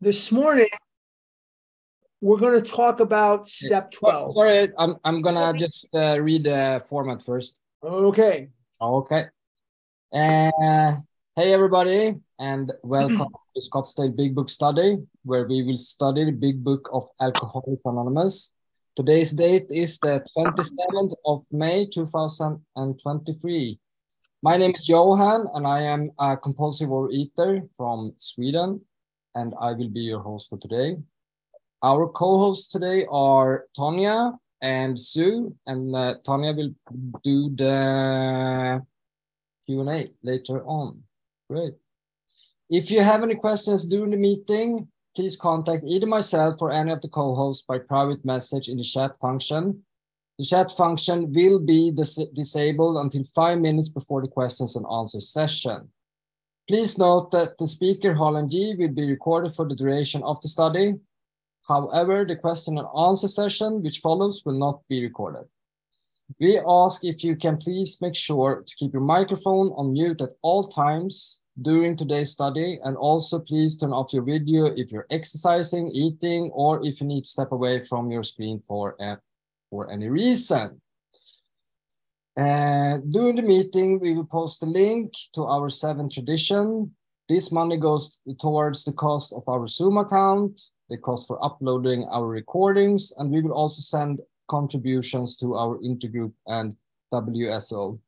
This morning, we're going to talk about step 12. Sorry, I'm, I'm gonna just uh, read the format first. Okay. Okay. Uh, hey, everybody, and welcome to Scottsdale Big Book Study, where we will study the Big Book of Alcoholics Anonymous. Today's date is the 27th of May, 2023. My name is Johan, and I am a compulsive overeater from Sweden, and I will be your host for today. Our co-hosts today are Tonya and Sue, and uh, will do the Q&A later on. Great. If you have any questions during the meeting, please contact either myself or any of the co-hosts by private message in the chat function. The chat function will be dis disabled until five minutes before the questions and answers session. Please note that the speaker, Harlan G, will be recorded for the duration of the study. However, the question and answer session which follows will not be recorded. We ask if you can please make sure to keep your microphone on mute at all times during today's study, and also please turn off your video if you're exercising, eating, or if you need to step away from your screen for, for any reason. Uh, during the meeting, we will post a link to our seven tradition. This money goes towards the cost of our Zoom account, the cost for uploading our recordings, and we will also send contributions to our intergroup and WSO.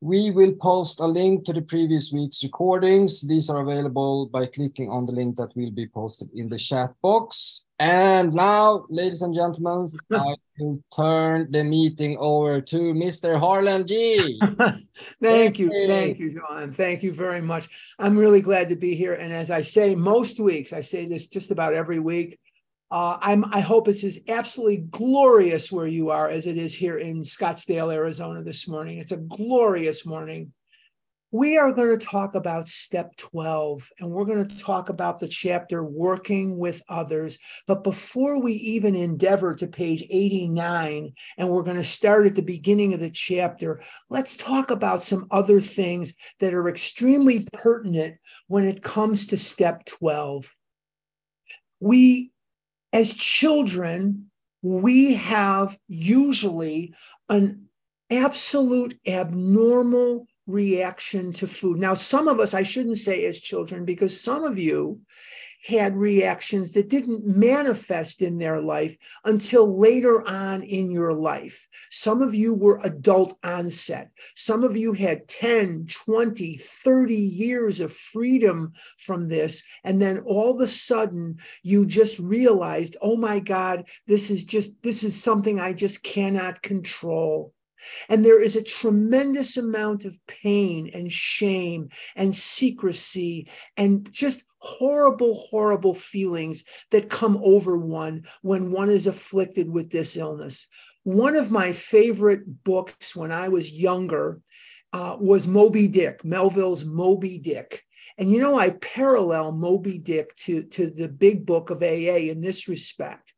We will post a link to the previous week's recordings. These are available by clicking on the link that will be posted in the chat box. And now, ladies and gentlemen, I will turn the meeting over to Mr. Harlan G. thank you. Thank you, John. Thank you very much. I'm really glad to be here. And as I say most weeks, I say this just about every week. Uh, I'm, I hope it's as absolutely glorious where you are as it is here in Scottsdale, Arizona this morning. It's a glorious morning. We are going to talk about step 12, and we're going to talk about the chapter working with others. But before we even endeavor to page 89, and we're going to start at the beginning of the chapter, let's talk about some other things that are extremely pertinent when it comes to step 12. We as children, we have usually an absolute abnormal reaction to food. Now, some of us, I shouldn't say as children, because some of you had reactions that didn't manifest in their life until later on in your life. Some of you were adult onset. Some of you had 10, 20, 30 years of freedom from this. And then all of a sudden, you just realized, oh my God, this is just, this is something I just cannot control. And there is a tremendous amount of pain and shame and secrecy and just horrible, horrible feelings that come over one when one is afflicted with this illness. One of my favorite books when I was younger uh, was Moby Dick, Melville's Moby Dick. And you know, I parallel Moby Dick to, to the big book of AA in this respect.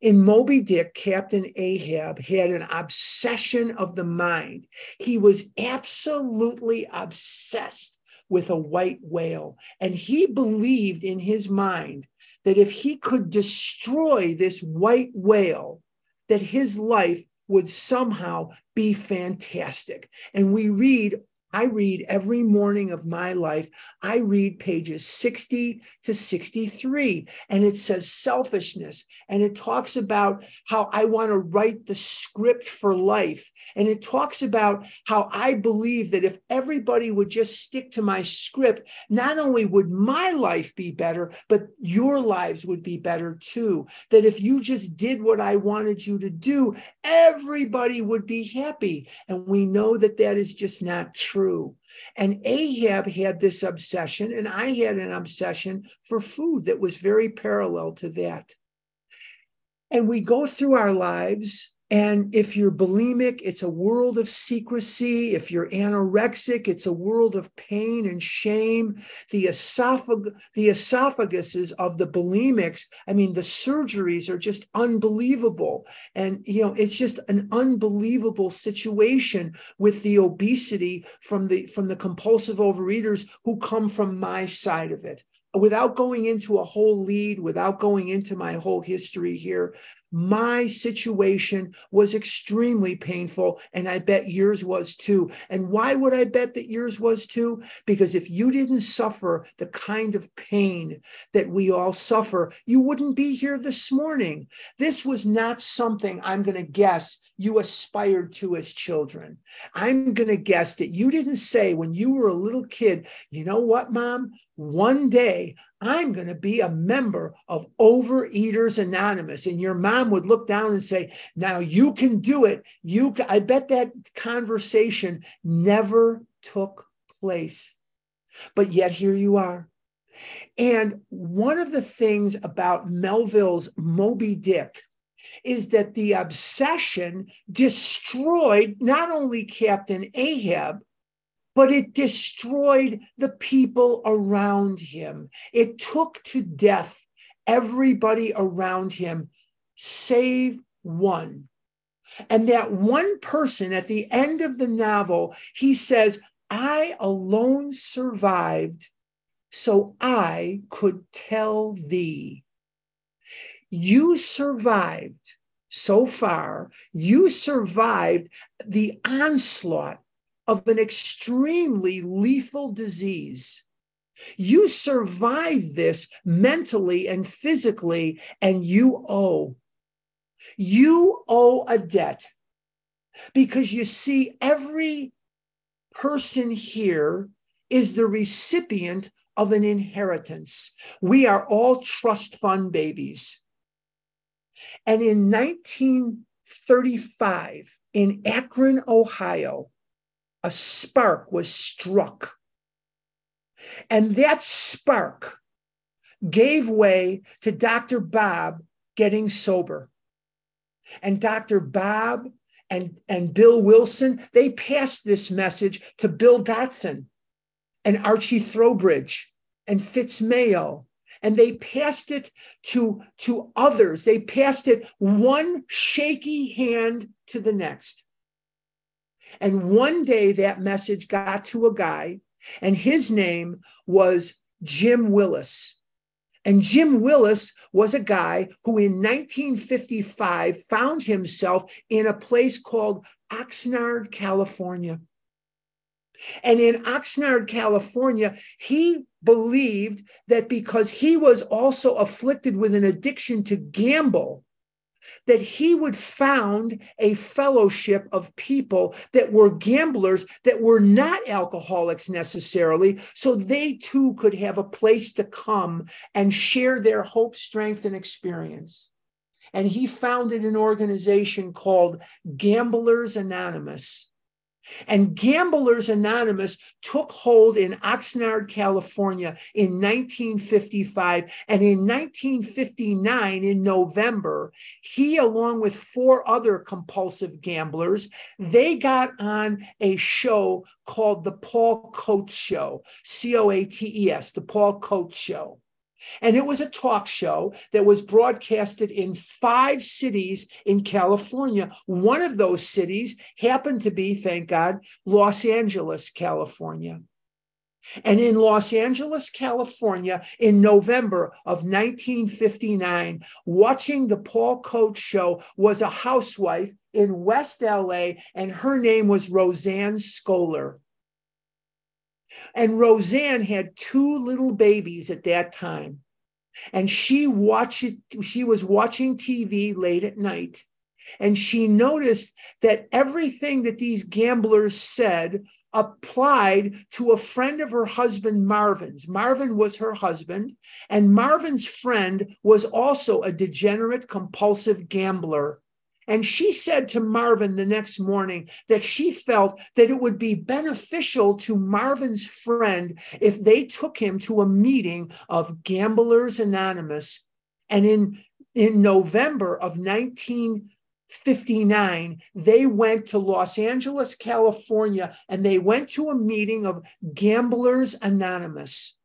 In Moby Dick, Captain Ahab had an obsession of the mind. He was absolutely obsessed with a white whale. And he believed in his mind that if he could destroy this white whale, that his life would somehow be fantastic. And we read I read every morning of my life, I read pages 60 to 63, and it says selfishness. And it talks about how I want to write the script for life. And it talks about how I believe that if everybody would just stick to my script, not only would my life be better, but your lives would be better too. That if you just did what I wanted you to do, everybody would be happy. And we know that that is just not true. And Ahab had this obsession, and I had an obsession for food that was very parallel to that. And we go through our lives and if you're bulimic, it's a world of secrecy. If you're anorexic, it's a world of pain and shame. The, esophag- the esophaguses of the bulimics, I mean, the surgeries are just unbelievable. And, you know, it's just an unbelievable situation with the obesity from the, from the compulsive overeaters who come from my side of it. without going into a whole lead, without going into my whole history here, my situation was extremely painful, and I bet yours was too. And why would I bet that yours was too? Because if you didn't suffer the kind of pain that we all suffer, you wouldn't be here this morning. This was not something I'm going to guess you aspired to as children. I'm going to guess that you didn't say when you were a little kid, you know what, mom? One day I'm going to be a member of Overeaters Anonymous. And your mom would look down and say, Now you can do it. You, I bet that conversation never took place. But yet here you are. And one of the things about Melville's Moby Dick is that the obsession destroyed not only Captain Ahab, but it destroyed the people around him. It took to death everybody around him, save one. And that one person at the end of the novel, he says, I alone survived, so I could tell thee you survived so far, you survived the onslaught of an extremely lethal disease. You survived this mentally and physically, and you owe. You owe a debt because you see, every person here is the recipient of an inheritance. We are all trust fund babies. And in 1935, in Akron, Ohio, a spark was struck. And that spark gave way to Dr. Bob getting sober. And Dr. Bob and, and Bill Wilson, they passed this message to Bill Dotson and Archie Trowbridge and Fitz Mayo and they passed it to, to others. They passed it one shaky hand to the next. And one day that message got to a guy, and his name was Jim Willis. And Jim Willis was a guy who in 1955 found himself in a place called Oxnard, California. And in Oxnard, California, he believed that because he was also afflicted with an addiction to gamble, that he would found a fellowship of people that were gamblers that were not alcoholics necessarily, so they too could have a place to come and share their hope, strength, and experience. And he founded an organization called Gamblers Anonymous and Gamblers Anonymous took hold in Oxnard, California in 1955. And in 1959, in November, he, along with four other compulsive gamblers, they got on a show called The Paul Coates Show, C O A T E S, The Paul Coates Show. And it was a talk show that was broadcasted in five cities in California. One of those cities happened to be, thank God, Los Angeles, California. And in Los Angeles, California, in November of 1959, watching the Paul Coates show was a housewife in West LA, and her name was Roseanne Scholar. And Roseanne had two little babies at that time. And she watched she was watching TV late at night. And she noticed that everything that these gamblers said applied to a friend of her husband, Marvin's. Marvin was her husband, and Marvin's friend was also a degenerate, compulsive gambler. And she said to Marvin the next morning that she felt that it would be beneficial to Marvin's friend if they took him to a meeting of Gamblers Anonymous. And in, in November of 1959, they went to Los Angeles, California, and they went to a meeting of Gamblers Anonymous.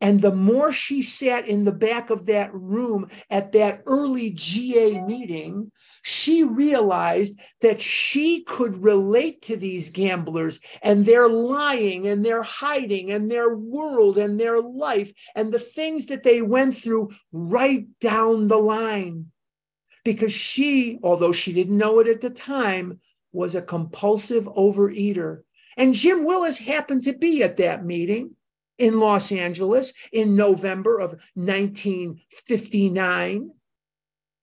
And the more she sat in the back of that room at that early GA meeting, she realized that she could relate to these gamblers and their lying and their hiding and their world and their life and the things that they went through right down the line. Because she, although she didn't know it at the time, was a compulsive overeater. And Jim Willis happened to be at that meeting in Los Angeles in November of 1959.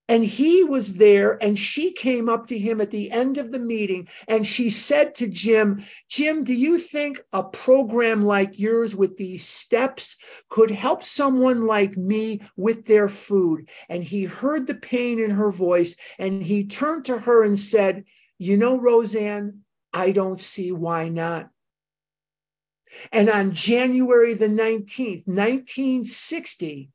And he was there, and she came up to him at the end of the meeting and she said to Jim, Jim, do you think a program like yours with these steps could help someone like me with their food? And he heard the pain in her voice and he turned to her and said, You know, Roseanne, I don't see why not. And on January the 19th, 1960,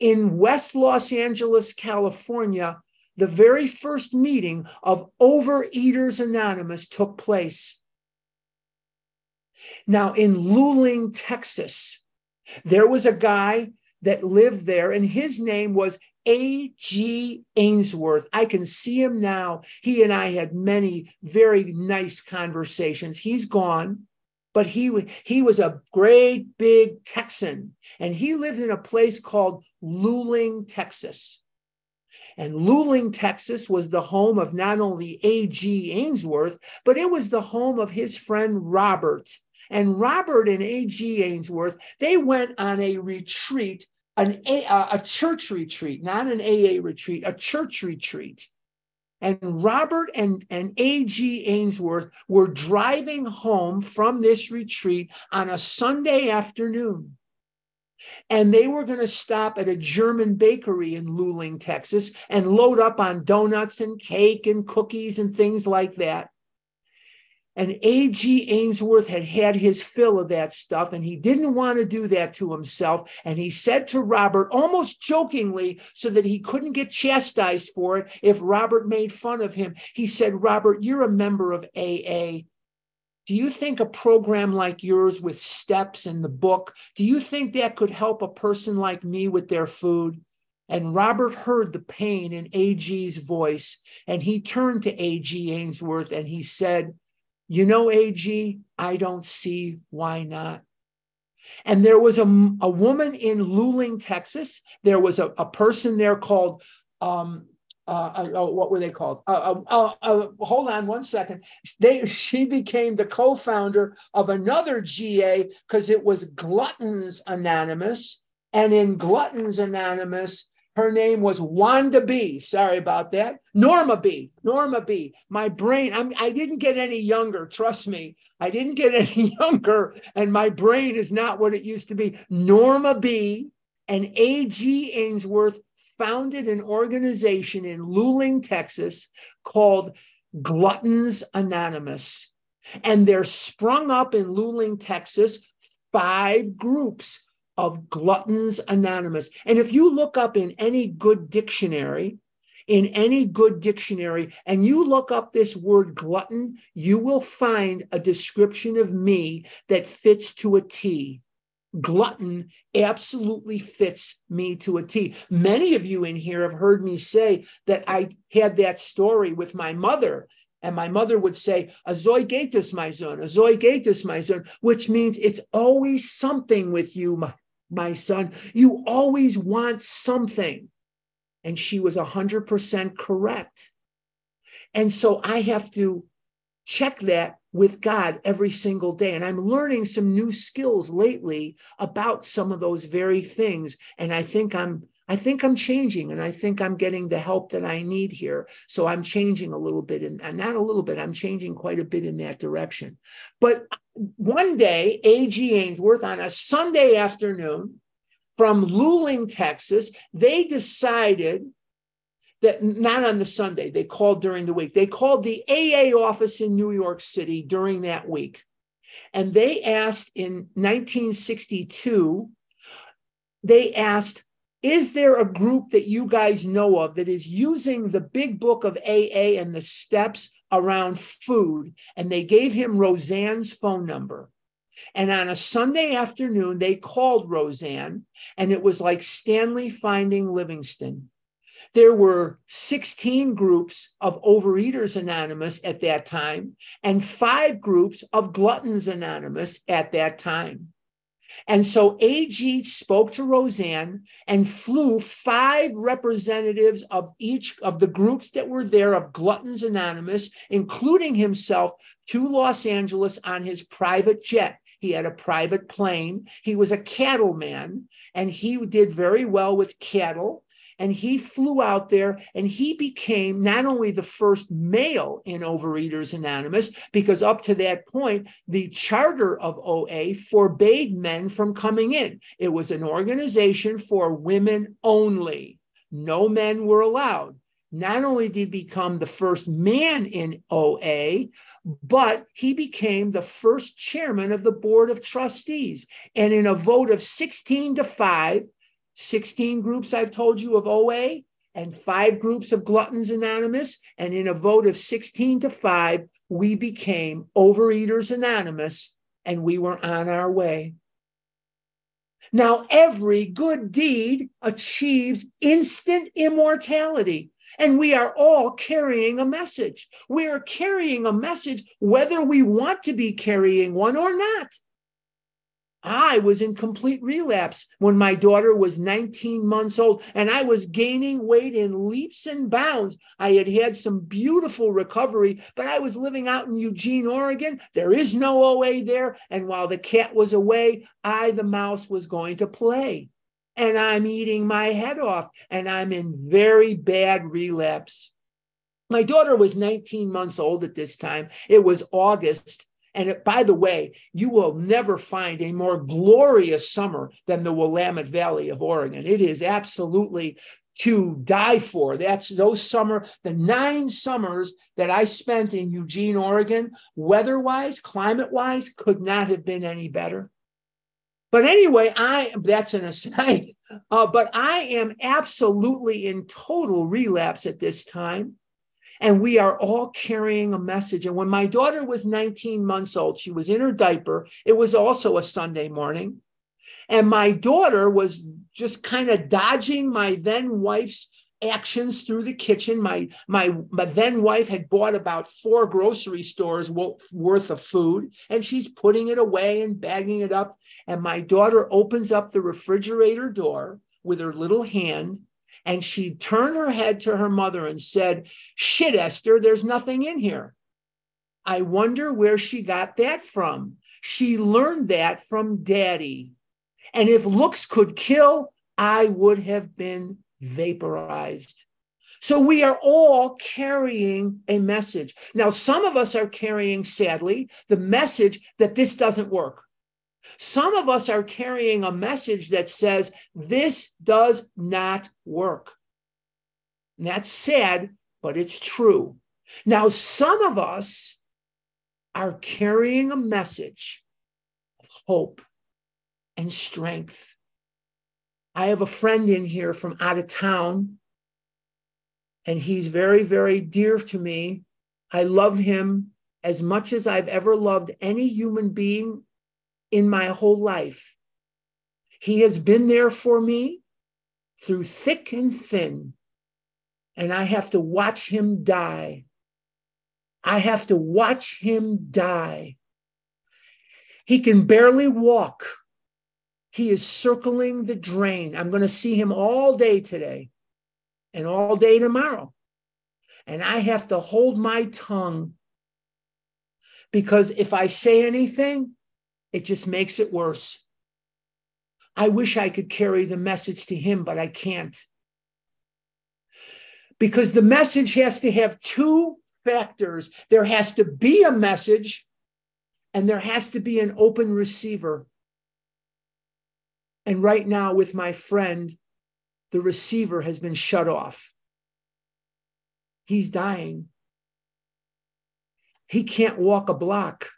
in West Los Angeles, California, the very first meeting of Overeaters Anonymous took place. Now, in Luling, Texas, there was a guy that lived there, and his name was A.G. Ainsworth. I can see him now. He and I had many very nice conversations. He's gone but he he was a great big Texan, and he lived in a place called Luling, Texas. And Luling, Texas was the home of not only A.G. Ainsworth, but it was the home of his friend Robert. And Robert and A.G. Ainsworth, they went on a retreat, an a, a church retreat, not an AA retreat, a church retreat. And Robert and, and A.G. Ainsworth were driving home from this retreat on a Sunday afternoon. And they were going to stop at a German bakery in Luling, Texas, and load up on donuts and cake and cookies and things like that. And A.G. Ainsworth had had his fill of that stuff, and he didn't want to do that to himself. And he said to Robert, almost jokingly, so that he couldn't get chastised for it if Robert made fun of him, he said, Robert, you're a member of AA. Do you think a program like yours with steps in the book, do you think that could help a person like me with their food? And Robert heard the pain in AG's voice, and he turned to AG Ainsworth and he said, you know, AG, I don't see why not. And there was a, a woman in Luling, Texas. There was a, a person there called, um, uh, uh, uh what were they called? Uh, uh, uh, hold on one second. They, she became the co founder of another GA because it was Gluttons Anonymous. And in Gluttons Anonymous, her name was Wanda B. Sorry about that. Norma B. Norma B. My brain, I'm, I didn't get any younger. Trust me. I didn't get any younger, and my brain is not what it used to be. Norma B. and A.G. Ainsworth founded an organization in Luling, Texas called Gluttons Anonymous. And they're sprung up in Luling, Texas, five groups of Gluttons Anonymous. And if you look up in any good dictionary, in any good dictionary, and you look up this word glutton, you will find a description of me that fits to a T. Glutton absolutely fits me to a T. Many of you in here have heard me say that I had that story with my mother and my mother would say, Azoy gatus, my son, Azoy gatus, my son, which means it's always something with you, my, my son. You always want something. And she was 100% correct. And so I have to check that with God every single day. And I'm learning some new skills lately about some of those very things. And I think I'm I think I'm changing and I think I'm getting the help that I need here. So I'm changing a little bit and not a little bit, I'm changing quite a bit in that direction. But one day, A.G. Ainsworth on a Sunday afternoon from Luling, Texas, they decided that not on the Sunday, they called during the week. They called the AA office in New York City during that week. And they asked in 1962, they asked, is there a group that you guys know of that is using the big book of AA and the steps around food? And they gave him Roseanne's phone number. And on a Sunday afternoon, they called Roseanne, and it was like Stanley finding Livingstone. There were 16 groups of Overeaters Anonymous at that time, and five groups of Gluttons Anonymous at that time. And so AG spoke to Roseanne and flew five representatives of each of the groups that were there of Gluttons Anonymous, including himself, to Los Angeles on his private jet. He had a private plane. He was a cattleman and he did very well with cattle and he flew out there and he became not only the first male in Overeaters Anonymous, because up to that point, the charter of OA forbade men from coming in. It was an organization for women only. No men were allowed. Not only did he become the first man in OA, but he became the first chairman of the board of trustees. And in a vote of 16 to 5, 16 groups I've told you of OA and five groups of Gluttons Anonymous. And in a vote of 16 to 5, we became Overeaters Anonymous and we were on our way. Now, every good deed achieves instant immortality. And we are all carrying a message. We are carrying a message, whether we want to be carrying one or not. I was in complete relapse when my daughter was 19 months old and I was gaining weight in leaps and bounds. I had had some beautiful recovery, but I was living out in Eugene, Oregon. There is no OA there. And while the cat was away, I, the mouse, was going to play. And I'm eating my head off and I'm in very bad relapse. My daughter was 19 months old at this time. It was August and by the way, you will never find a more glorious summer than the Willamette Valley of Oregon. It is absolutely to die for. That's those summer, the nine summers that I spent in Eugene, Oregon, weather wise, climate wise, could not have been any better. But anyway, I that's an aside. Uh, but I am absolutely in total relapse at this time. And we are all carrying a message. And when my daughter was 19 months old, she was in her diaper. It was also a Sunday morning. And my daughter was just kind of dodging my then wife's actions through the kitchen. My, my, my then wife had bought about four grocery stores worth of food, and she's putting it away and bagging it up. And my daughter opens up the refrigerator door with her little hand and she turned her head to her mother and said, Shit, Esther, there's nothing in here. I wonder where she got that from. She learned that from daddy. And if looks could kill, I would have been vaporized. So we are all carrying a message. Now, some of us are carrying, sadly, the message that this doesn't work. Some of us are carrying a message that says this does not work. And that's sad, but it's true. Now, some of us are carrying a message of hope and strength. I have a friend in here from out of town, and he's very, very dear to me. I love him as much as I've ever loved any human being in my whole life. He has been there for me through thick and thin, and I have to watch him die. I have to watch him die. He can barely walk. He is circling the drain. I'm going to see him all day today and all day tomorrow. And I have to hold my tongue because if I say anything, it just makes it worse. I wish I could carry the message to him, but I can't. Because the message has to have two factors there has to be a message, and there has to be an open receiver. And right now, with my friend, the receiver has been shut off. He's dying. He can't walk a block.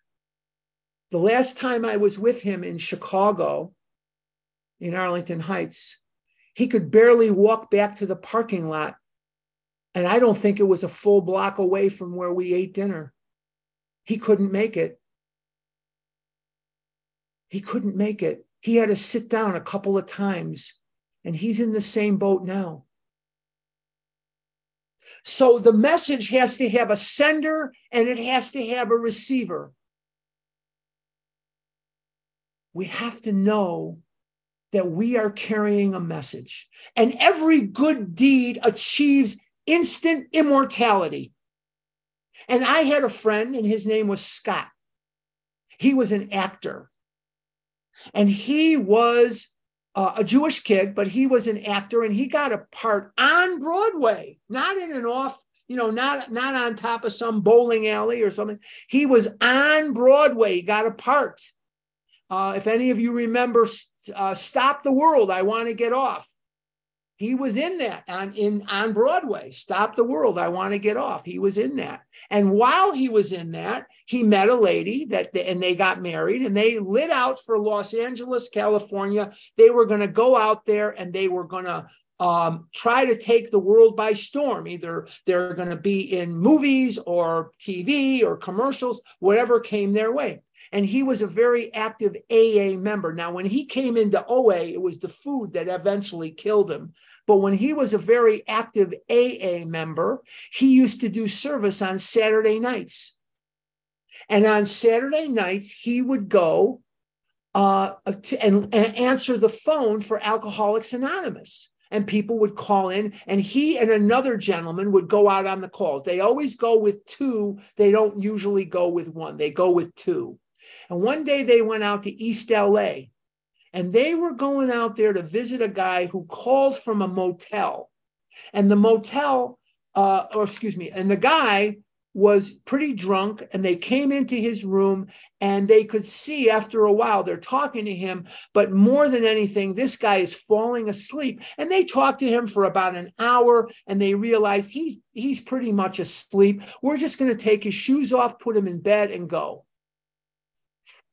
The last time I was with him in Chicago, in Arlington Heights, he could barely walk back to the parking lot. And I don't think it was a full block away from where we ate dinner. He couldn't make it. He couldn't make it. He had to sit down a couple of times, and he's in the same boat now. So the message has to have a sender and it has to have a receiver. We have to know that we are carrying a message, and every good deed achieves instant immortality. And I had a friend, and his name was Scott. He was an actor. And he was uh, a Jewish kid, but he was an actor and he got a part on Broadway, not in an off, you know, not, not on top of some bowling alley or something. He was on Broadway, he got a part. Uh, if any of you remember uh, Stop the World, I Want to Get Off. He was in that on in on Broadway. Stop the World, I Want to Get Off. He was in that. And while he was in that, he met a lady that and they got married and they lit out for Los Angeles, California. They were going to go out there and they were going to um, try to take the world by storm. Either they're going to be in movies or TV or commercials, whatever came their way and he was a very active AA member. Now, when he came into OA, it was the food that eventually killed him. But when he was a very active AA member, he used to do service on Saturday nights. And on Saturday nights, he would go uh, to, and, and answer the phone for Alcoholics Anonymous and people would call in and he and another gentleman would go out on the calls they always go with two they don't usually go with one they go with two and one day they went out to East LA and they were going out there to visit a guy who called from a motel. And the motel, uh, or excuse me, and the guy was pretty drunk and they came into his room and they could see after a while they're talking to him but more than anything this guy is falling asleep. And they talked to him for about an hour and they realized he's he's pretty much asleep. We're just going to take his shoes off put him in bed and go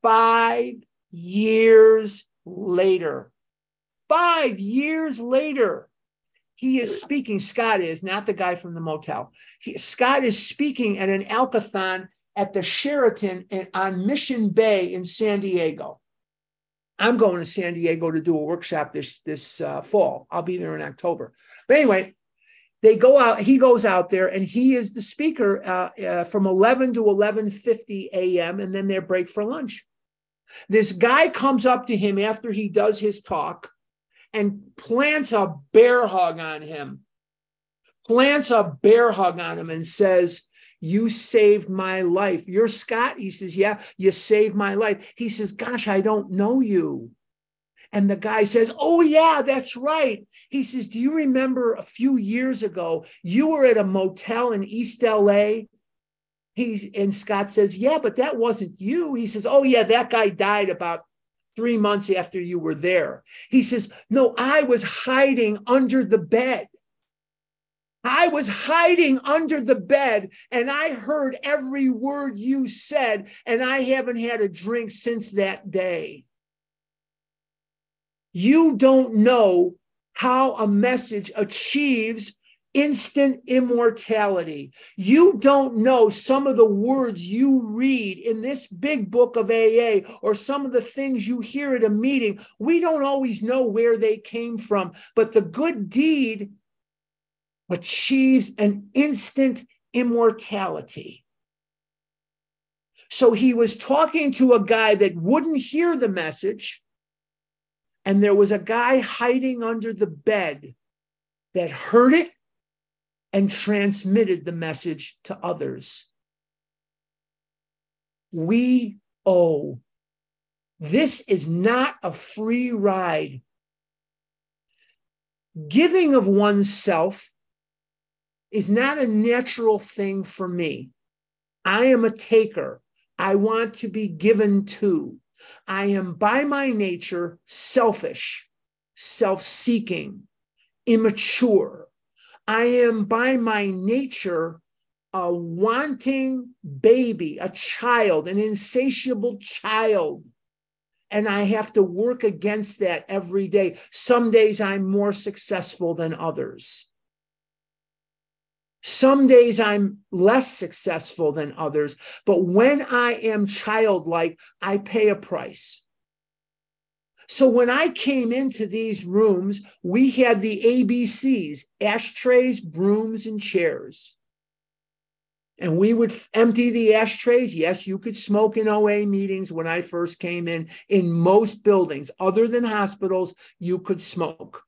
five years later. Five years later, he is speaking. Scott is not the guy from the motel. He, Scott is speaking at an alkathon at the Sheraton on Mission Bay in San Diego. I'm going to San Diego to do a workshop this this uh, fall. I'll be there in October. But anyway, they go out. He goes out there, and he is the speaker uh, uh, from 11 to 11:50 a.m. and then their break for lunch. This guy comes up to him after he does his talk and plants a bear hug on him. Plants a bear hug on him and says, You saved my life. You're Scott? He says, Yeah, you saved my life. He says, Gosh, I don't know you. And the guy says, Oh, yeah, that's right. He says, Do you remember a few years ago, you were at a motel in East LA He's and Scott says, Yeah, but that wasn't you. He says, Oh, yeah, that guy died about three months after you were there. He says, No, I was hiding under the bed. I was hiding under the bed and I heard every word you said, and I haven't had a drink since that day. You don't know how a message achieves instant immortality. You don't know some of the words you read in this big book of AA or some of the things you hear at a meeting. We don't always know where they came from, but the good deed achieves an instant immortality. So he was talking to a guy that wouldn't hear the message. And there was a guy hiding under the bed that heard it and transmitted the message to others. We owe. This is not a free ride. Giving of oneself is not a natural thing for me. I am a taker. I want to be given to. I am by my nature selfish, self seeking, immature, I am by my nature a wanting baby, a child, an insatiable child. And I have to work against that every day. Some days I'm more successful than others. Some days I'm less successful than others. But when I am childlike, I pay a price. So when I came into these rooms, we had the ABCs ashtrays, brooms, and chairs. And we would empty the ashtrays. Yes, you could smoke in OA meetings when I first came in. In most buildings, other than hospitals, you could smoke.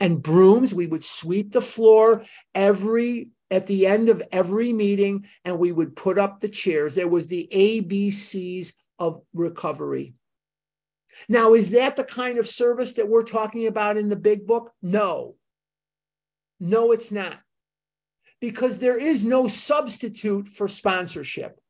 And brooms, we would sweep the floor every at the end of every meeting, and we would put up the chairs. There was the ABCs of recovery. Now, is that the kind of service that we're talking about in the big book? No. No, it's not. Because there is no substitute for sponsorship.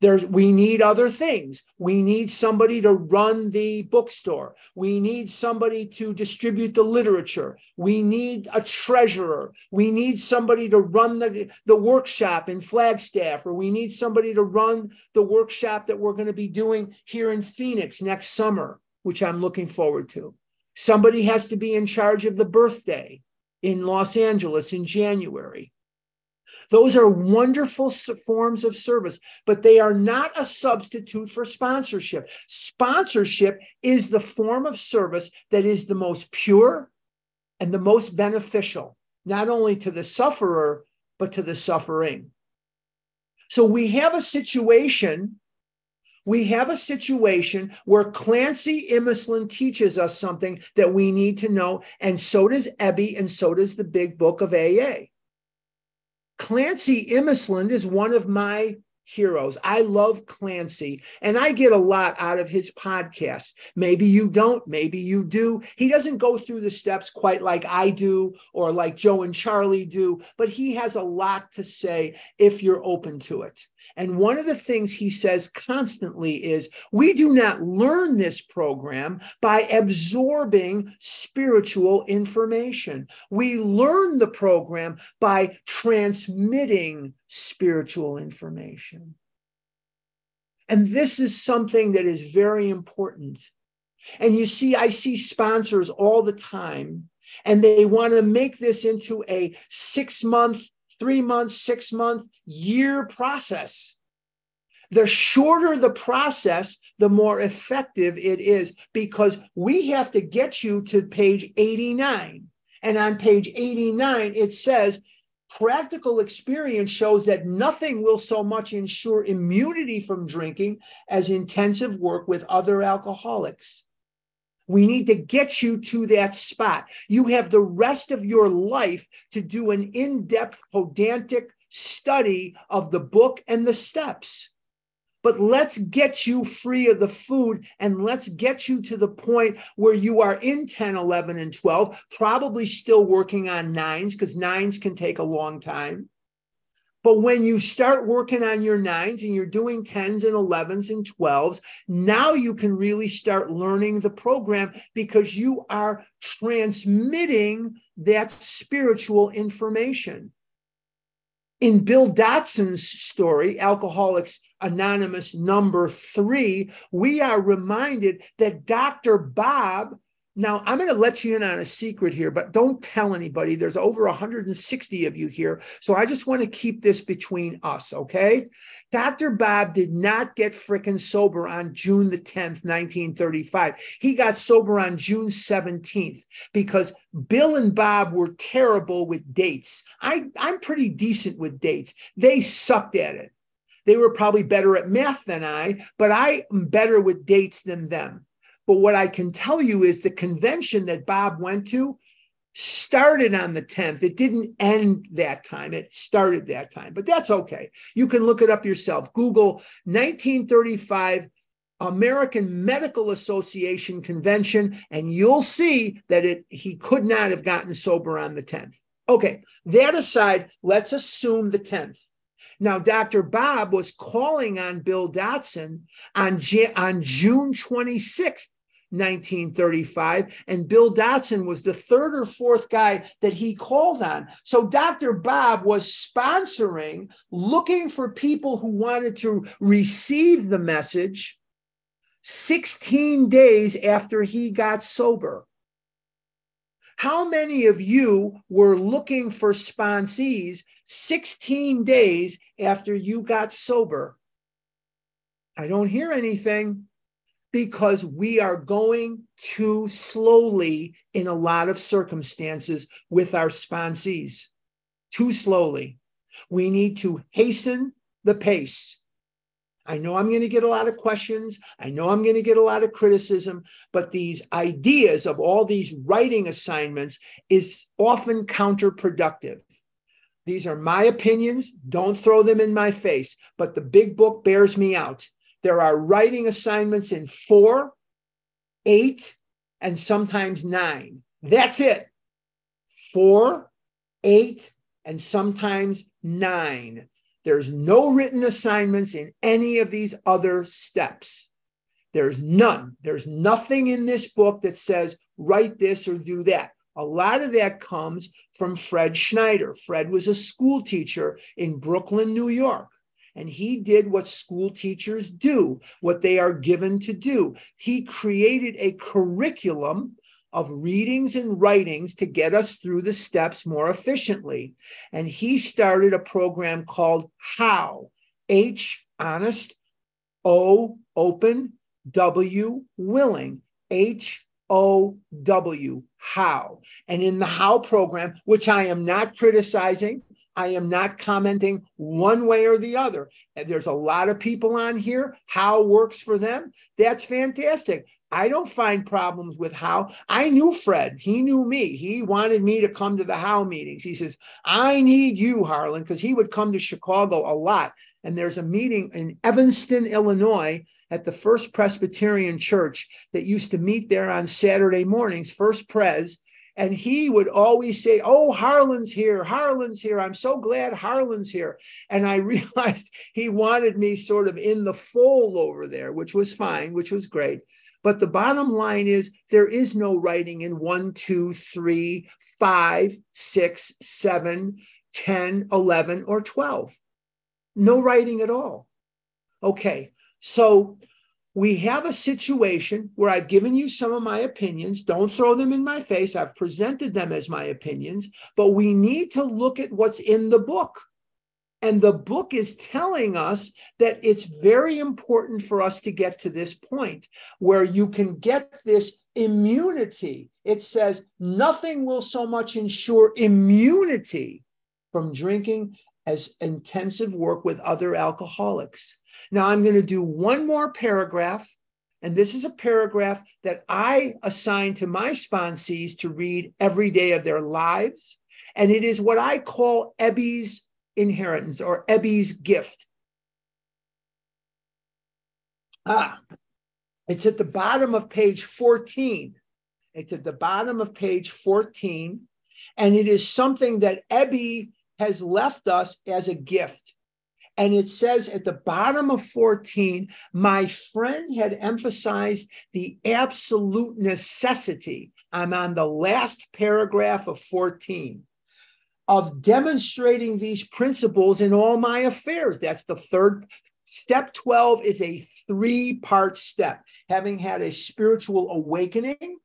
There's, we need other things. We need somebody to run the bookstore. We need somebody to distribute the literature. We need a treasurer. We need somebody to run the, the workshop in Flagstaff, or we need somebody to run the workshop that we're going to be doing here in Phoenix next summer, which I'm looking forward to. Somebody has to be in charge of the birthday in Los Angeles in January. Those are wonderful forms of service, but they are not a substitute for sponsorship. Sponsorship is the form of service that is the most pure and the most beneficial, not only to the sufferer, but to the suffering. So we have a situation. We have a situation where Clancy Imislund teaches us something that we need to know, and so does Ebby, and so does the big book of AA. Clancy Imislund is one of my heroes. I love Clancy and I get a lot out of his podcast. Maybe you don't, maybe you do. He doesn't go through the steps quite like I do or like Joe and Charlie do, but he has a lot to say if you're open to it. And one of the things he says constantly is we do not learn this program by absorbing spiritual information. We learn the program by transmitting spiritual information. And this is something that is very important. And you see, I see sponsors all the time, and they want to make this into a six month three month, six month, year process. The shorter the process, the more effective it is because we have to get you to page 89. And on page 89, it says practical experience shows that nothing will so much ensure immunity from drinking as intensive work with other alcoholics. We need to get you to that spot. You have the rest of your life to do an in depth, pedantic study of the book and the steps. But let's get you free of the food and let's get you to the point where you are in 10, 11, and 12, probably still working on nines because nines can take a long time. But when you start working on your nines and you're doing 10s and 11s and 12s, now you can really start learning the program because you are transmitting that spiritual information. In Bill Dotson's story, Alcoholics Anonymous number three, we are reminded that Dr. Bob now, I'm going to let you in on a secret here, but don't tell anybody. There's over 160 of you here. So I just want to keep this between us, okay? Dr. Bob did not get frickin' sober on June the 10th, 1935. He got sober on June 17th because Bill and Bob were terrible with dates. I, I'm pretty decent with dates. They sucked at it. They were probably better at math than I, but I am better with dates than them. But what I can tell you is the convention that Bob went to started on the 10th. It didn't end that time, it started that time, but that's okay. You can look it up yourself. Google 1935 American Medical Association convention, and you'll see that it he could not have gotten sober on the 10th. Okay, that aside, let's assume the 10th. Now, Dr. Bob was calling on Bill Dotson on, on June 26th, 1935. And Bill Dotson was the third or fourth guy that he called on. So Dr. Bob was sponsoring, looking for people who wanted to receive the message 16 days after he got sober. How many of you were looking for sponsees 16 days after you got sober? I don't hear anything. because we are going too slowly in a lot of circumstances with our sponsees. Too slowly. We need to hasten the pace. I know I'm going to get a lot of questions. I know I'm going to get a lot of criticism, but these ideas of all these writing assignments is often counterproductive. These are my opinions. Don't throw them in my face, but the big book bears me out. There are writing assignments in four, eight, and sometimes nine. That's it. Four, eight, and sometimes nine. There's no written assignments in any of these other steps. There's none. There's nothing in this book that says write this or do that. A lot of that comes from Fred Schneider. Fred was a school teacher in Brooklyn, New York. And he did what school teachers do, what they are given to do. He created a curriculum of readings and writings to get us through the steps more efficiently. And he started a program called How H, honest, O, open, W, willing, H, O, W, how. And in the How program, which I am not criticizing, I am not commenting one way or the other. There's a lot of people on here. How works for them. That's fantastic. I don't find problems with how. I knew Fred. He knew me. He wanted me to come to the how meetings. He says, I need you, Harlan, because he would come to Chicago a lot. And there's a meeting in Evanston, Illinois, at the First Presbyterian Church that used to meet there on Saturday mornings, First Pres. And he would always say, Oh, Harlan's here. Harlan's here. I'm so glad Harlan's here. And I realized he wanted me sort of in the fold over there, which was fine, which was great. But the bottom line is there is no writing in one, two, three, five, six, seven, 10, 11, or 12. No writing at all. Okay, so we have a situation where I've given you some of my opinions. Don't throw them in my face. I've presented them as my opinions, but we need to look at what's in the book. And the book is telling us that it's very important for us to get to this point where you can get this immunity. It says nothing will so much ensure immunity from drinking as intensive work with other alcoholics. Now, I'm going to do one more paragraph. And this is a paragraph that I assign to my sponsees to read every day of their lives. And it is what I call Ebby's inheritance or Ebby's gift. Ah, it's at the bottom of page 14. It's at the bottom of page 14. And it is something that Ebby has left us as a gift. And it says at the bottom of 14, my friend had emphasized the absolute necessity. I'm on the last paragraph of 14 of demonstrating these principles in all my affairs. That's the third. Step 12 is a three part step. Having had a spiritual awakening,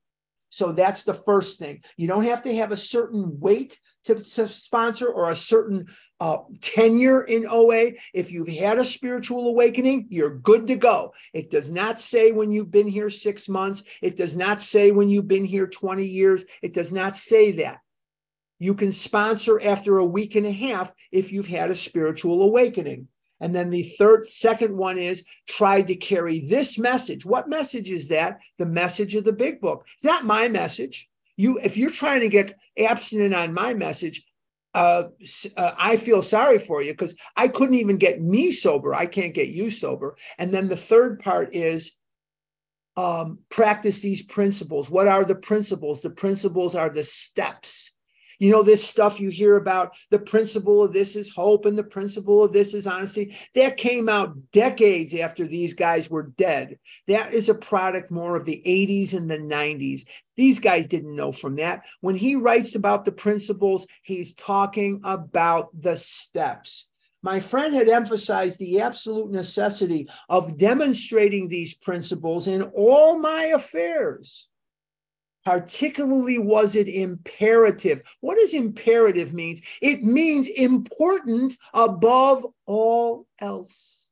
so that's the first thing. You don't have to have a certain weight to, to sponsor or a certain uh, tenure in OA. If you've had a spiritual awakening, you're good to go. It does not say when you've been here six months. It does not say when you've been here 20 years. It does not say that. You can sponsor after a week and a half if you've had a spiritual awakening. And then the third, second one is try to carry this message. What message is that? The message of the big book. It's not my message. You, if you're trying to get abstinent on my message, uh, uh, I feel sorry for you because I couldn't even get me sober. I can't get you sober. And then the third part is um, practice these principles. What are the principles? The principles are the steps you know, this stuff you hear about the principle of this is hope and the principle of this is honesty. That came out decades after these guys were dead. That is a product more of the 80s and the 90s. These guys didn't know from that. When he writes about the principles, he's talking about the steps. My friend had emphasized the absolute necessity of demonstrating these principles in all my affairs. Particularly, was it imperative? What does imperative means? It means important above all else.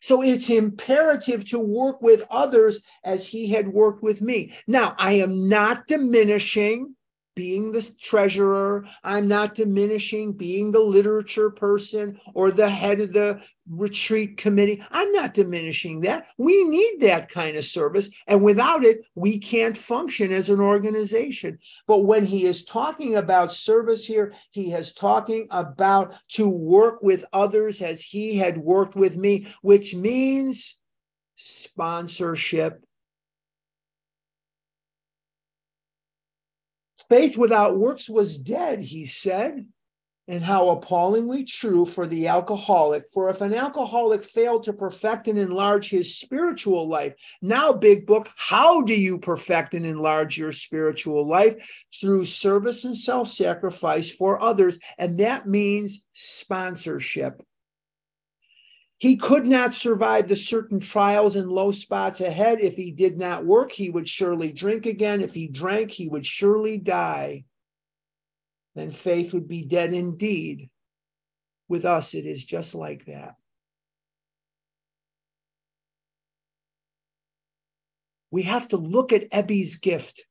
So it's imperative to work with others as he had worked with me. Now, I am not diminishing being the treasurer. I'm not diminishing being the literature person or the head of the retreat committee. I'm not diminishing that. We need that kind of service. And without it, we can't function as an organization. But when he is talking about service here, he is talking about to work with others as he had worked with me, which means sponsorship Faith without works was dead, he said. And how appallingly true for the alcoholic. For if an alcoholic failed to perfect and enlarge his spiritual life, now, big book, how do you perfect and enlarge your spiritual life? Through service and self sacrifice for others. And that means sponsorship. He could not survive the certain trials and low spots ahead. If he did not work, he would surely drink again. If he drank, he would surely die. Then faith would be dead indeed. With us, it is just like that. We have to look at Ebby's gift.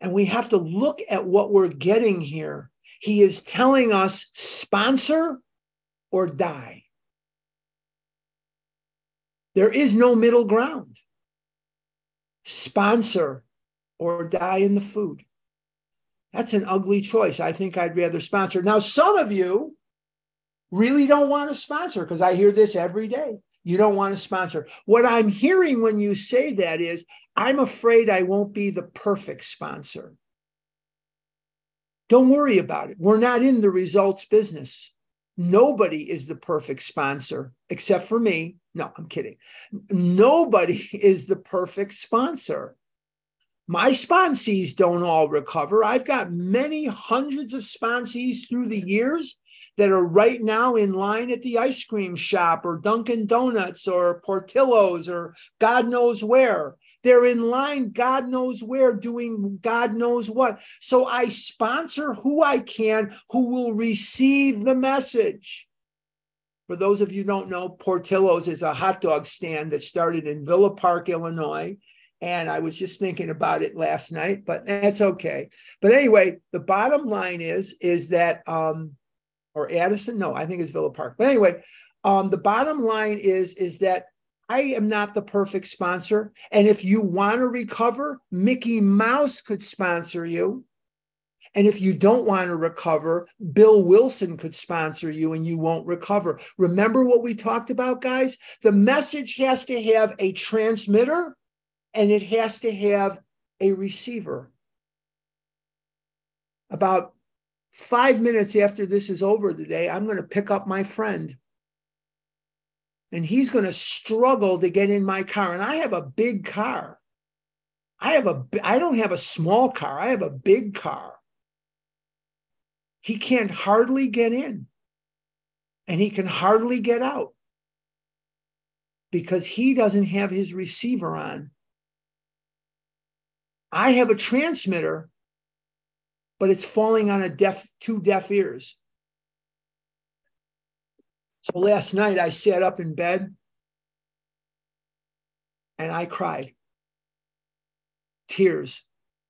And we have to look at what we're getting here. He is telling us sponsor or die. There is no middle ground. Sponsor or die in the food. That's an ugly choice. I think I'd rather sponsor. Now, some of you really don't want to sponsor because I hear this every day. You don't want to sponsor. What I'm hearing when you say that is, I'm afraid I won't be the perfect sponsor. Don't worry about it. We're not in the results business. Nobody is the perfect sponsor except for me. No, I'm kidding. Nobody is the perfect sponsor. My sponsees don't all recover. I've got many hundreds of sponsees through the years that are right now in line at the ice cream shop or Dunkin' Donuts or Portillo's or God knows where. They're in line, God knows where, doing God knows what. So I sponsor who I can who will receive the message. For those of you don't know, Portillo's is a hot dog stand that started in Villa Park, Illinois. And I was just thinking about it last night, but that's okay. But anyway, the bottom line is, is that um, or Addison, no, I think it's Villa Park. But anyway, um, the bottom line is, is that I am not the perfect sponsor. And if you want to recover, Mickey Mouse could sponsor you. And if you don't want to recover, Bill Wilson could sponsor you and you won't recover. Remember what we talked about, guys? The message has to have a transmitter and it has to have a receiver. About five minutes after this is over today, I'm going to pick up my friend and he's going to struggle to get in my car. And I have a big car. I have a I don't have a small car. I have a big car. He can't hardly get in. And he can hardly get out because he doesn't have his receiver on. I have a transmitter, but it's falling on a deaf two deaf ears. So last night I sat up in bed and I cried. Tears,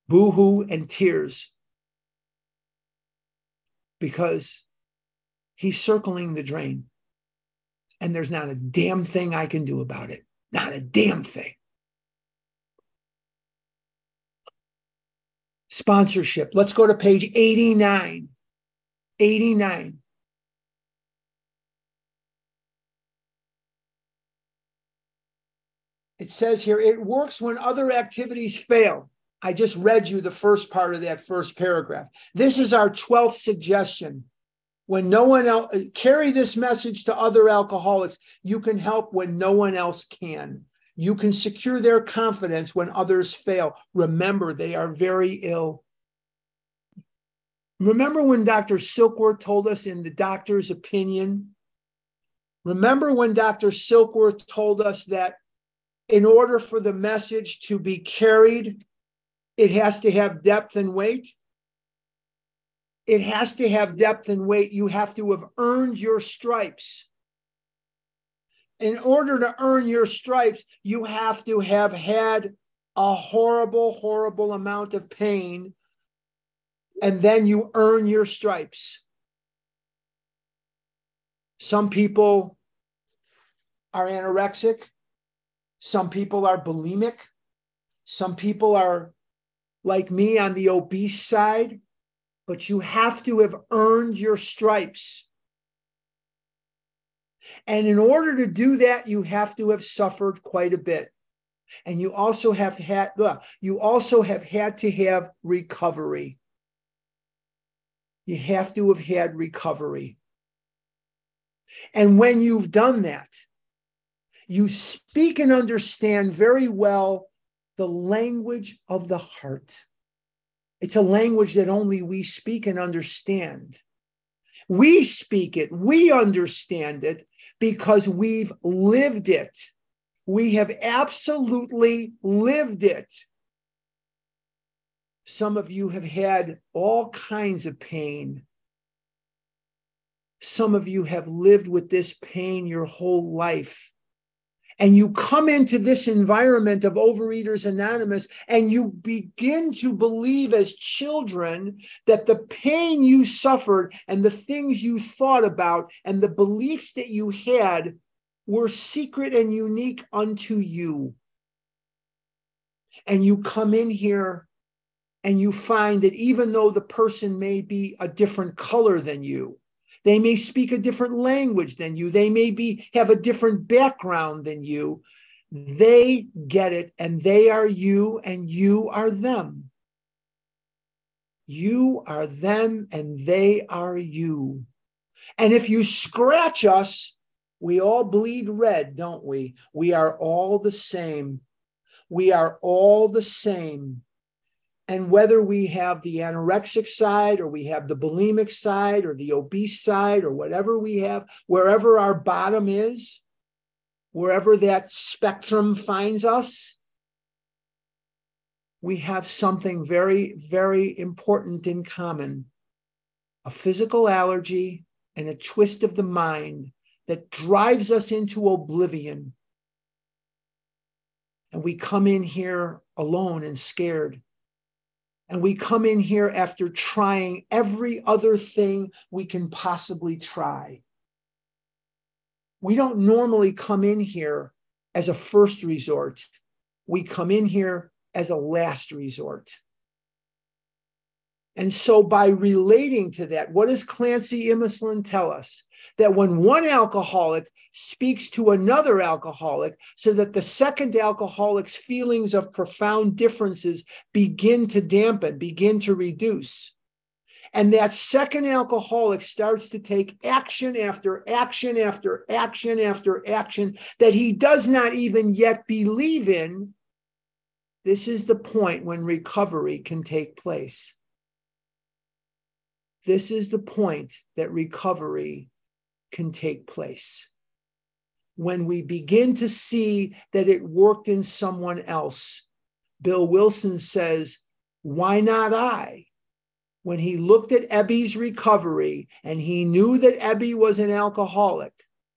boo hoo, and tears. Because he's circling the drain and there's not a damn thing I can do about it. Not a damn thing. Sponsorship. Let's go to page 89. 89. It says here, it works when other activities fail. I just read you the first part of that first paragraph. This is our 12th suggestion. When no one else, carry this message to other alcoholics. You can help when no one else can. You can secure their confidence when others fail. Remember, they are very ill. Remember when Dr. Silkworth told us in the doctor's opinion? Remember when Dr. Silkworth told us that in order for the message to be carried, it has to have depth and weight. It has to have depth and weight. You have to have earned your stripes. in order to earn your stripes, you have to have had a horrible, horrible amount of pain, and then you earn your stripes. Some people are anorexic, some people are bulimic, some people are like me on the obese side, but you have to have earned your stripes. And in order to do that, you have to have suffered quite a bit. And you also have had you also have had to have recovery. You have to have had recovery. And when you've done that, you speak and understand very well the language of the heart. It's a language that only we speak and understand. We speak it, we understand it because we've lived it. We have absolutely lived it. Some of you have had all kinds of pain. Some of you have lived with this pain your whole life. And you come into this environment of Overeaters Anonymous and you begin to believe as children that the pain you suffered and the things you thought about and the beliefs that you had were secret and unique unto you. And you come in here and you find that even though the person may be a different color than you, they may speak a different language than you. They may be have a different background than you. They get it and they are you and you are them. You are them and they are you. And if you scratch us, we all bleed red, don't we? We are all the same. We are all the same. And whether we have the anorexic side or we have the bulimic side or the obese side or whatever we have, wherever our bottom is, wherever that spectrum finds us, we have something very, very important in common a physical allergy and a twist of the mind that drives us into oblivion. And we come in here alone and scared. And we come in here after trying every other thing we can possibly try. We don't normally come in here as a first resort. We come in here as a last resort. And so, by relating to that, what does Clancy Imislund tell us? That when one alcoholic speaks to another alcoholic, so that the second alcoholic's feelings of profound differences begin to dampen, begin to reduce. And that second alcoholic starts to take action after action after action after action that he does not even yet believe in. This is the point when recovery can take place. This is the point that recovery can take place. When we begin to see that it worked in someone else, Bill Wilson says, Why not I? When he looked at Ebby's recovery and he knew that Ebby was an alcoholic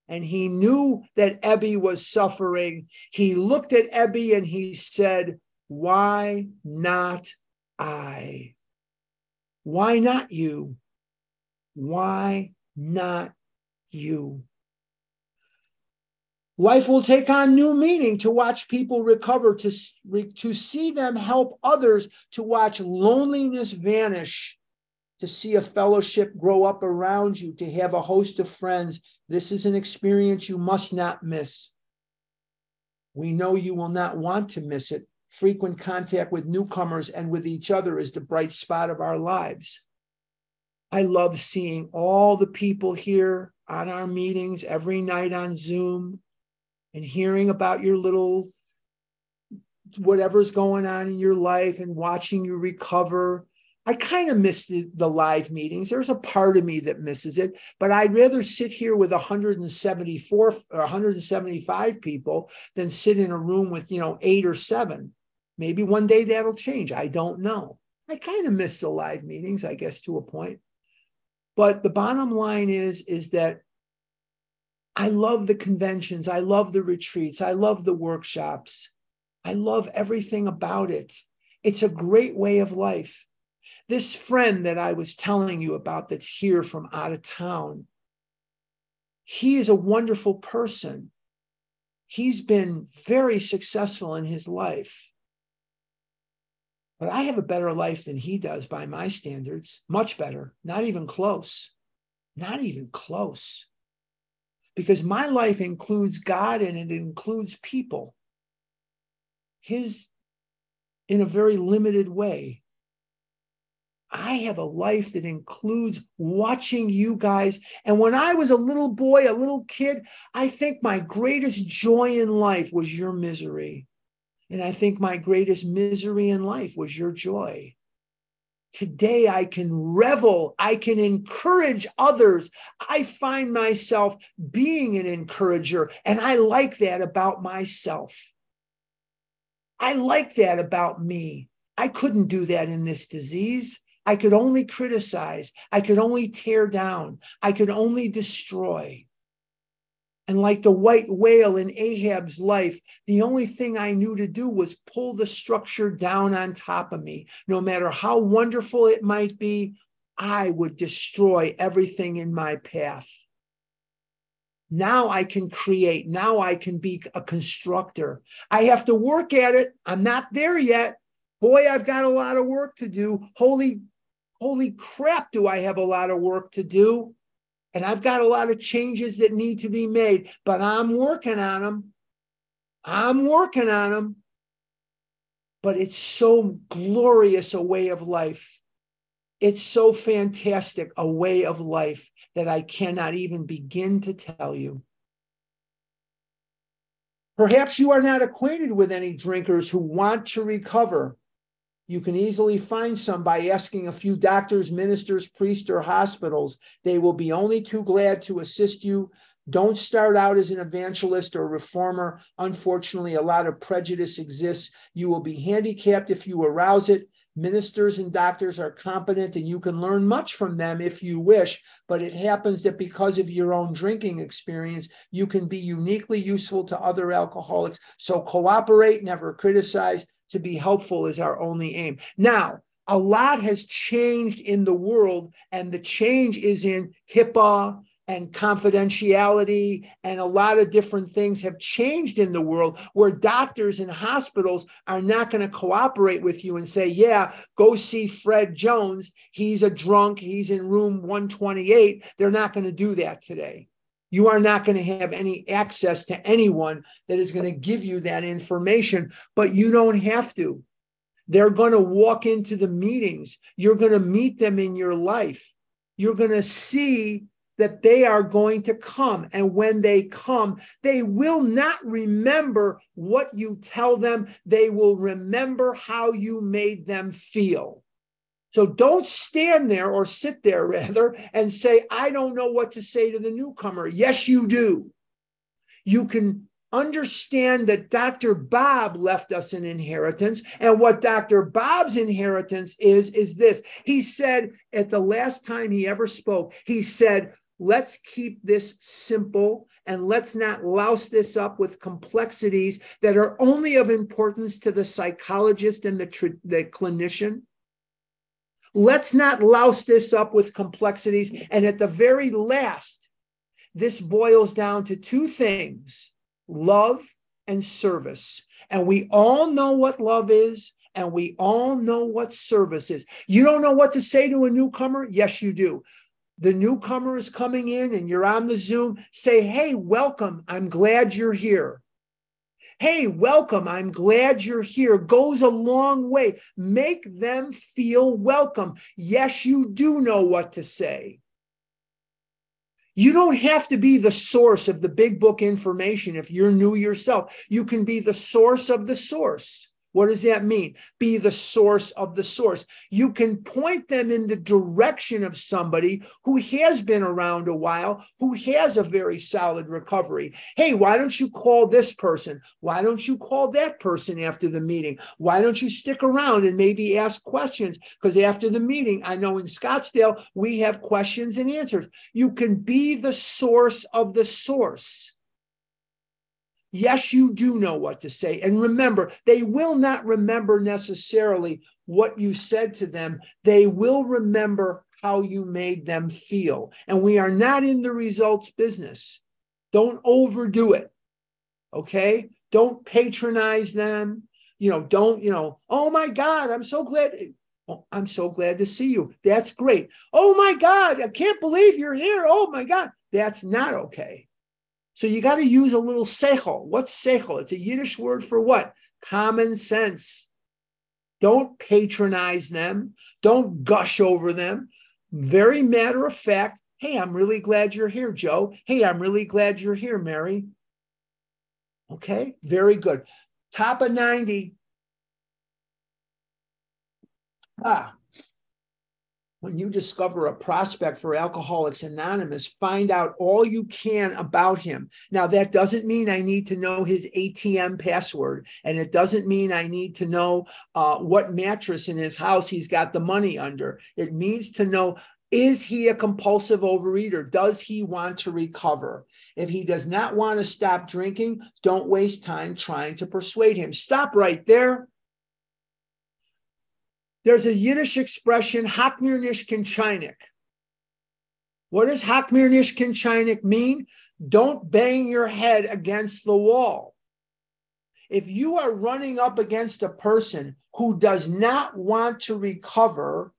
and he knew that Ebby was suffering, he looked at Ebby and he said, Why not I? Why not you? Why not you? Life will take on new meaning to watch people recover, to, to see them help others, to watch loneliness vanish, to see a fellowship grow up around you, to have a host of friends. This is an experience you must not miss. We know you will not want to miss it frequent contact with newcomers and with each other is the bright spot of our lives. I love seeing all the people here on our meetings every night on Zoom and hearing about your little whatever's going on in your life and watching you recover. I kind of miss the, the, live meetings. There's a part of me that misses it, but I'd rather sit here with 174 or 175 people than sit in a room with, you know, eight or seven. Maybe one day that'll change. I don't know. I kind of miss the live meetings, I guess, to a point. But the bottom line is, is that I love the conventions. I love the retreats. I love the workshops. I love everything about it. It's a great way of life. This friend that I was telling you about that's here from out of town, he is a wonderful person. He's been very successful in his life. But I have a better life than he does by my standards, much better, not even close, not even close. Because my life includes God and it includes people. His, in a very limited way. I have a life that includes watching you guys. And when I was a little boy, a little kid, I think my greatest joy in life was your misery. And I think my greatest misery in life was your joy. Today, I can revel, I can encourage others. I find myself being an encourager, and I like that about myself. I like that about me. I couldn't do that in this disease. I could only criticize. I could only tear down. I could only destroy. And like the white whale in Ahab's life, the only thing I knew to do was pull the structure down on top of me. No matter how wonderful it might be, I would destroy everything in my path. Now I can create. Now I can be a constructor. I have to work at it. I'm not there yet. Boy, I've got a lot of work to do. Holy holy crap, do I have a lot of work to do? And I've got a lot of changes that need to be made, but I'm working on them. I'm working on them. But it's so glorious a way of life. It's so fantastic a way of life that I cannot even begin to tell you. Perhaps you are not acquainted with any drinkers who want to recover you can easily find some by asking a few doctors, ministers, priests, or hospitals. They will be only too glad to assist you. Don't start out as an evangelist or reformer. Unfortunately, a lot of prejudice exists. You will be handicapped if you arouse it. Ministers and doctors are competent and you can learn much from them if you wish, but it happens that because of your own drinking experience, you can be uniquely useful to other alcoholics. So cooperate, never criticize to be helpful is our only aim. Now, a lot has changed in the world, and the change is in HIPAA and confidentiality, and a lot of different things have changed in the world where doctors and hospitals are not going to cooperate with you and say, Yeah, go see Fred Jones. He's a drunk. He's in room 128. They're not going to do that today you are not going to have any access to anyone that is going to give you that information, but you don't have to. They're going to walk into the meetings. You're going to meet them in your life. You're going to see that they are going to come. And when they come, they will not remember what you tell them, they will remember how you made them feel. So don't stand there or sit there rather and say, I don't know what to say to the newcomer. Yes, you do. You can understand that Dr. Bob left us an inheritance. And what Dr. Bob's inheritance is, is this. He said at the last time he ever spoke, he said, let's keep this simple and let's not louse this up with complexities that are only of importance to the psychologist and the, the clinician. Let's not louse this up with complexities. And at the very last, this boils down to two things love and service. And we all know what love is, and we all know what service is. You don't know what to say to a newcomer? Yes, you do. The newcomer is coming in and you're on the Zoom. Say, hey, welcome. I'm glad you're here hey, welcome, I'm glad you're here, goes a long way. Make them feel welcome. Yes, you do know what to say. You don't have to be the source of the big book information if you're new yourself. You can be the source of the source. What does that mean? Be the source of the source. You can point them in the direction of somebody who has been around a while, who has a very solid recovery. Hey, why don't you call this person? Why don't you call that person after the meeting? Why don't you stick around and maybe ask questions? Because after the meeting, I know in Scottsdale, we have questions and answers. You can be the source of the source. Yes, you do know what to say. And remember, they will not remember necessarily what you said to them. They will remember how you made them feel. And we are not in the results business. Don't overdo it. Okay? Don't patronize them. You know, don't, you know, oh my God, I'm so glad. Oh, I'm so glad to see you. That's great. Oh my God, I can't believe you're here. Oh my God. That's not okay. So you got to use a little seichel. What's seichel? It's a Yiddish word for what? Common sense. Don't patronize them. Don't gush over them. Very matter of fact. Hey, I'm really glad you're here, Joe. Hey, I'm really glad you're here, Mary. Okay, very good. Top of 90. Ah, when you discover a prospect for Alcoholics Anonymous, find out all you can about him. Now, that doesn't mean I need to know his ATM password, and it doesn't mean I need to know uh, what mattress in his house he's got the money under. It means to know is he a compulsive overeater? Does he want to recover? If he does not want to stop drinking, don't waste time trying to persuade him. Stop right there there's a Yiddish expression, Hakmir Nishkin Chinik. What does Hakmir Nishkin Chinik mean? Don't bang your head against the wall. If you are running up against a person who does not want to recover,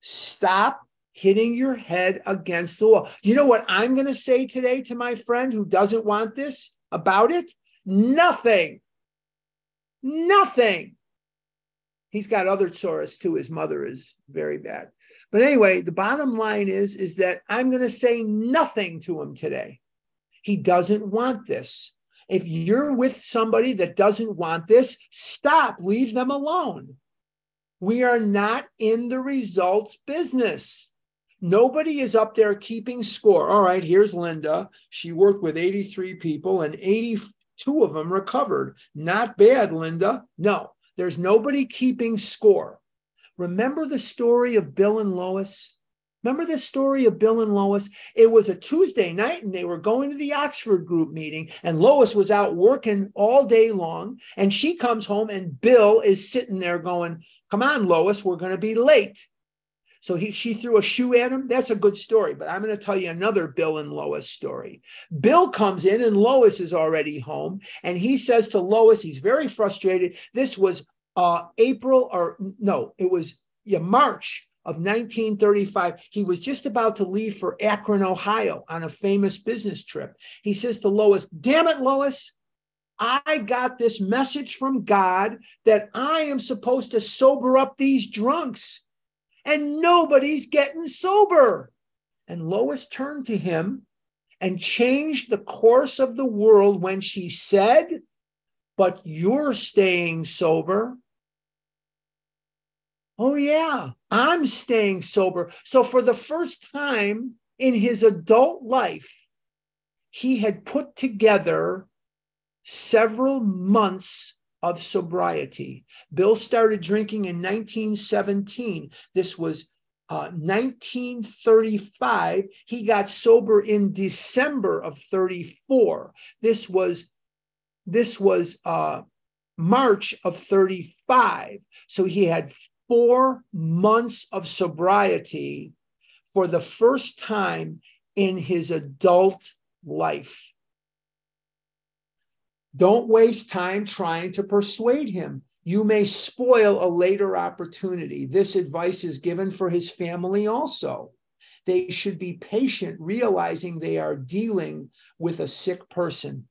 stop hitting your head against the wall. You know what I'm going to say today to my friend who doesn't want this about it? Nothing. Nothing. He's got other tsuras too. His mother is very bad. But anyway, the bottom line is, is that I'm going to say nothing to him today. He doesn't want this. If you're with somebody that doesn't want this, stop, leave them alone. We are not in the results business. Nobody is up there keeping score. All right, here's Linda. She worked with 83 people and 82 of them recovered. Not bad, Linda. No, there's nobody keeping score. Remember the story of Bill and Lois? Remember the story of Bill and Lois? It was a Tuesday night and they were going to the Oxford group meeting, and Lois was out working all day long. And she comes home, and Bill is sitting there going, Come on, Lois, we're going to be late. So he, she threw a shoe at him. That's a good story. But I'm going to tell you another Bill and Lois story. Bill comes in and Lois is already home. And he says to Lois, he's very frustrated. This was uh, April or no, it was yeah, March of 1935. He was just about to leave for Akron, Ohio on a famous business trip. He says to Lois, Damn it, Lois. I got this message from God that I am supposed to sober up these drunks and nobody's getting sober. And Lois turned to him and changed the course of the world when she said, But you're staying sober. Oh, yeah, I'm staying sober. So, for the first time in his adult life, he had put together several months of sobriety. Bill started drinking in 1917. This was uh, 1935. He got sober in December of 34. This was this was uh, March of 35. So he had four months of sobriety for the first time in his adult life. Don't waste time trying to persuade him. You may spoil a later opportunity. This advice is given for his family also. They should be patient, realizing they are dealing with a sick person.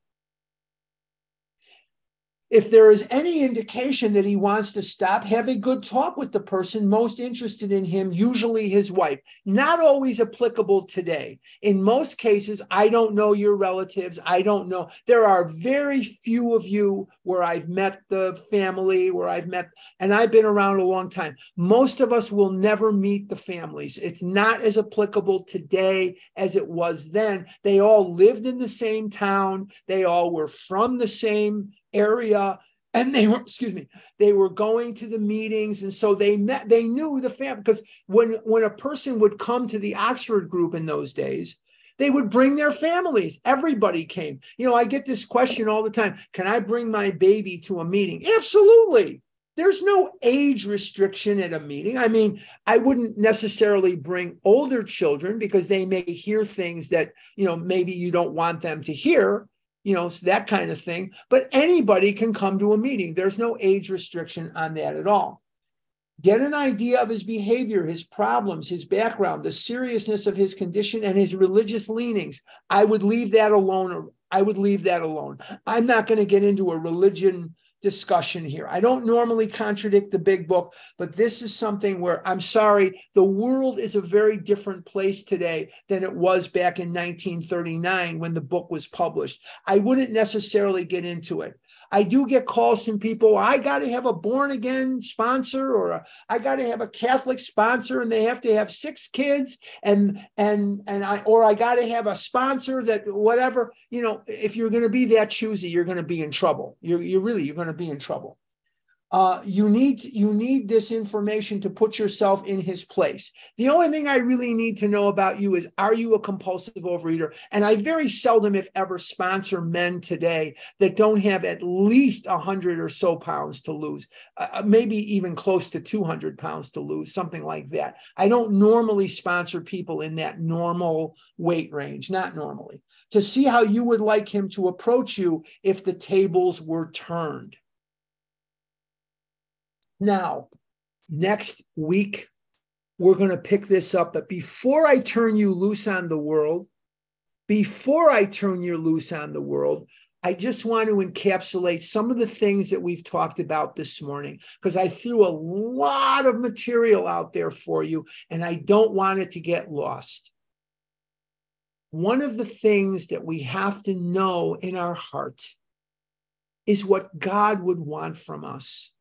If there is any indication that he wants to stop, have a good talk with the person most interested in him, usually his wife. Not always applicable today. In most cases, I don't know your relatives. I don't know. There are very few of you where I've met the family, where I've met, and I've been around a long time. Most of us will never meet the families. It's not as applicable today as it was then. They all lived in the same town, they all were from the same area and they were excuse me they were going to the meetings and so they met they knew the family because when when a person would come to the oxford group in those days they would bring their families. Everybody came. You know i get this question all the time can i bring my baby to a meeting? Absolutely. There's no age restriction at a meeting. I mean i wouldn't necessarily bring older children because they may hear things that you know maybe you don't want them to hear you know, that kind of thing. But anybody can come to a meeting. There's no age restriction on that at all. Get an idea of his behavior, his problems, his background, the seriousness of his condition, and his religious leanings. I would leave that alone. I would leave that alone. I'm not going to get into a religion discussion here. I don't normally contradict the big book, but this is something where I'm sorry, the world is a very different place today than it was back in 1939 when the book was published. I wouldn't necessarily get into it. I do get calls from people. I got to have a born again sponsor, or a, I got to have a Catholic sponsor, and they have to have six kids, and and and I or I got to have a sponsor that whatever you know. If you're going to be that choosy, you're going to be in trouble. You're you really you're going to be in trouble uh, you need you need this information to put yourself in his place. The only thing I really need to know about you is are you a compulsive overeater? And I very seldom, if ever, sponsor men today that don't have at least a hundred or so pounds to lose, uh, uh maybe even close to two hundred pounds to lose, something like that. I don't normally sponsor people in that normal weight range, not normally. To see how you would like him to approach you if the tables were turned. Now, next week, we're going to pick this up. But before I turn you loose on the world, before I turn you loose on the world, I just want to encapsulate some of the things that we've talked about this morning because I threw a lot of material out there for you and I don't want it to get lost. One of the things that we have to know in our heart is what God would want from us.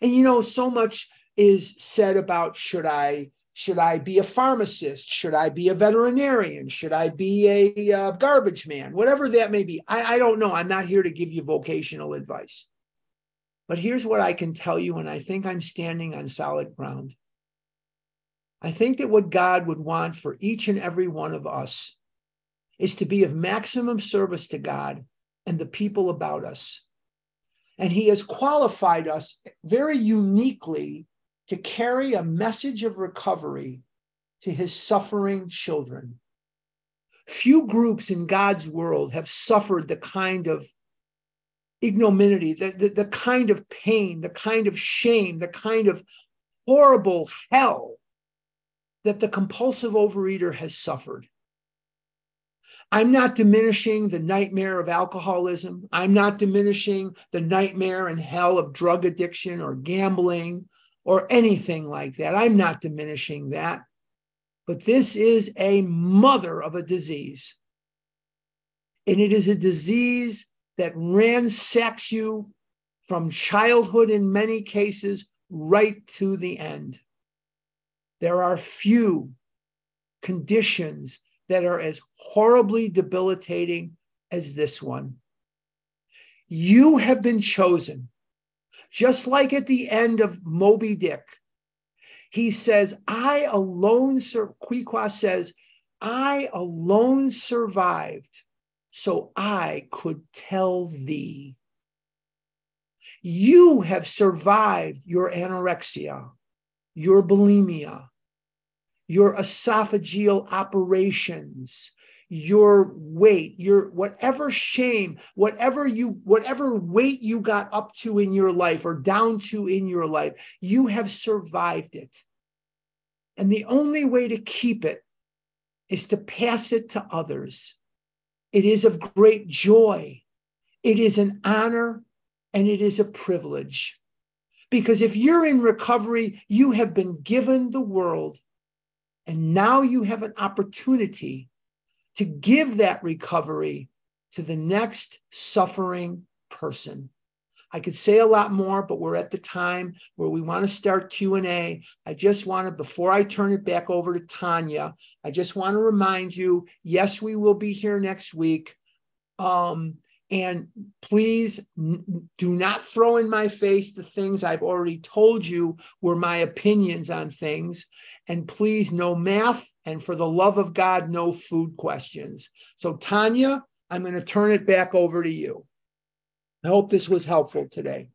And you know, so much is said about should I should I be a pharmacist? Should I be a veterinarian? Should I be a uh, garbage man? Whatever that may be. I, I don't know. I'm not here to give you vocational advice. But here's what I can tell you, and I think I'm standing on solid ground. I think that what God would want for each and every one of us is to be of maximum service to God and the people about us. And he has qualified us very uniquely to carry a message of recovery to his suffering children. Few groups in God's world have suffered the kind of ignominy, the, the, the kind of pain, the kind of shame, the kind of horrible hell that the compulsive overeater has suffered. I'm not diminishing the nightmare of alcoholism. I'm not diminishing the nightmare and hell of drug addiction or gambling or anything like that. I'm not diminishing that. But this is a mother of a disease. And it is a disease that ransacks you from childhood in many cases right to the end. There are few conditions that are as horribly debilitating as this one. You have been chosen. Just like at the end of Moby Dick, he says, I alone, Sir Queequeg says, I alone survived, so I could tell thee. You have survived your anorexia, your bulimia, your esophageal operations, your weight, your whatever shame, whatever you whatever weight you got up to in your life or down to in your life, you have survived it. And the only way to keep it is to pass it to others. It is of great joy. It is an honor and it is a privilege. Because if you're in recovery, you have been given the world, and now you have an opportunity to give that recovery to the next suffering person. I could say a lot more, but we're at the time where we want to start Q&A. I just want to before I turn it back over to Tanya, I just want to remind you, yes, we will be here next week. Um, and please do not throw in my face the things I've already told you were my opinions on things. And please, no math. And for the love of God, no food questions. So, Tanya, I'm going to turn it back over to you. I hope this was helpful today.